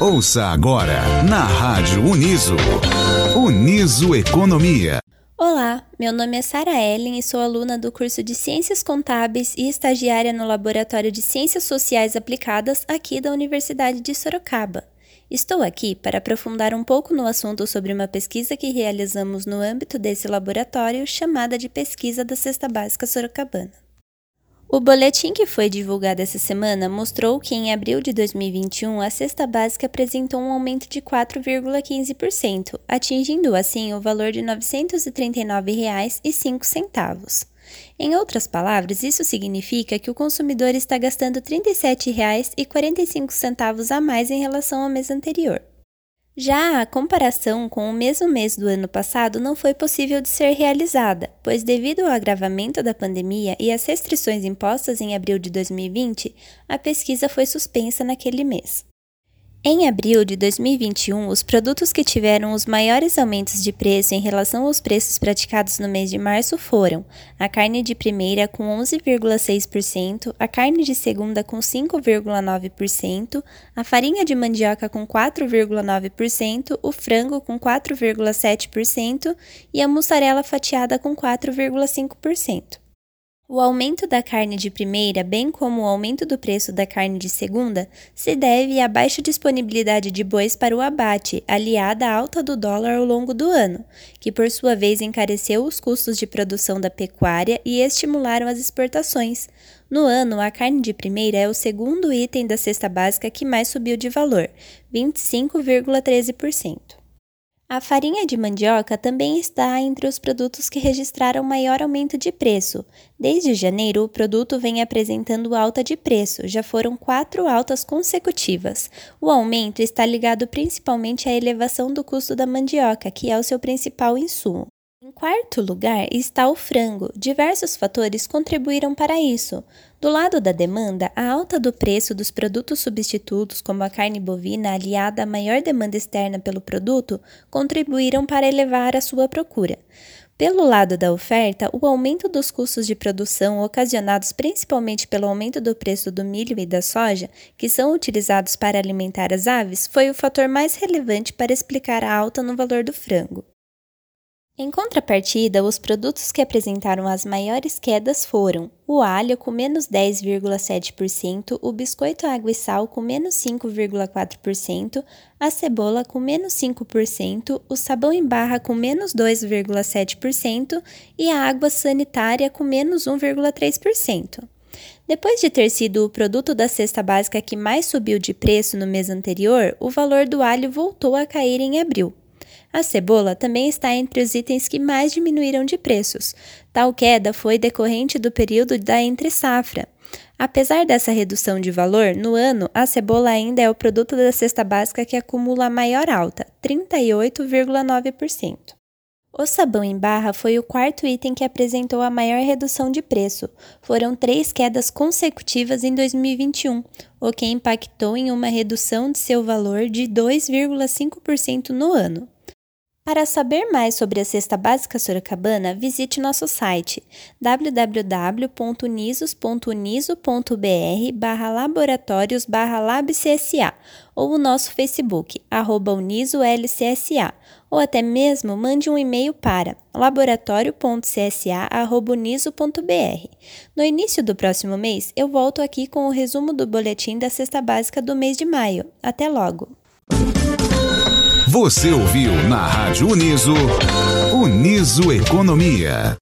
Ouça agora na Rádio Uniso. Uniso Economia. Olá, meu nome é Sara Ellen e sou aluna do curso de Ciências Contábeis e estagiária no Laboratório de Ciências Sociais Aplicadas aqui da Universidade de Sorocaba. Estou aqui para aprofundar um pouco no assunto sobre uma pesquisa que realizamos no âmbito desse laboratório chamada de Pesquisa da Cesta Básica Sorocabana. O boletim que foi divulgado essa semana mostrou que em abril de 2021 a cesta básica apresentou um aumento de 4,15%, atingindo assim o valor de R$ 939,05. Em outras palavras, isso significa que o consumidor está gastando R$ 37,45 a mais em relação ao mês anterior. Já a comparação com o mesmo mês do ano passado não foi possível de ser realizada, pois, devido ao agravamento da pandemia e às restrições impostas em abril de 2020, a pesquisa foi suspensa naquele mês. Em abril de 2021, os produtos que tiveram os maiores aumentos de preço em relação aos preços praticados no mês de março foram a carne de primeira com 11,6%, a carne de segunda com 5,9%, a farinha de mandioca com 4,9%, o frango com 4,7% e a mussarela fatiada com 4,5%. O aumento da carne de primeira, bem como o aumento do preço da carne de segunda, se deve à baixa disponibilidade de bois para o abate, aliada à alta do dólar ao longo do ano, que por sua vez encareceu os custos de produção da pecuária e estimularam as exportações. No ano, a carne de primeira é o segundo item da cesta básica que mais subiu de valor, 25,13%. A farinha de mandioca também está entre os produtos que registraram maior aumento de preço. Desde janeiro, o produto vem apresentando alta de preço, já foram quatro altas consecutivas. O aumento está ligado principalmente à elevação do custo da mandioca, que é o seu principal insumo. Em quarto lugar está o frango. Diversos fatores contribuíram para isso. Do lado da demanda, a alta do preço dos produtos substitutos, como a carne bovina, aliada à maior demanda externa pelo produto, contribuíram para elevar a sua procura. Pelo lado da oferta, o aumento dos custos de produção, ocasionados principalmente pelo aumento do preço do milho e da soja, que são utilizados para alimentar as aves, foi o fator mais relevante para explicar a alta no valor do frango. Em contrapartida, os produtos que apresentaram as maiores quedas foram o alho com menos 10,7%, o biscoito água e sal com menos 5,4%, a cebola com menos 5%, o sabão em barra com menos 2,7% e a água sanitária com menos 1,3%. Depois de ter sido o produto da cesta básica que mais subiu de preço no mês anterior, o valor do alho voltou a cair em abril. A cebola também está entre os itens que mais diminuíram de preços. Tal queda foi decorrente do período da entre-safra. Apesar dessa redução de valor, no ano, a cebola ainda é o produto da cesta básica que acumula a maior alta, 38,9%. O sabão em barra foi o quarto item que apresentou a maior redução de preço. Foram três quedas consecutivas em 2021, o que impactou em uma redução de seu valor de 2,5% no ano. Para saber mais sobre a cesta básica sorocabana, visite nosso site www.unisos.uniso.br barra laboratórios barra labcsa ou o nosso Facebook, arroba unisolcsa, ou até mesmo mande um e-mail para laboratório.csa.uniso.br. No início do próximo mês, eu volto aqui com o resumo do boletim da cesta básica do mês de maio. Até logo! Você ouviu na Rádio Uniso, Uniso Economia.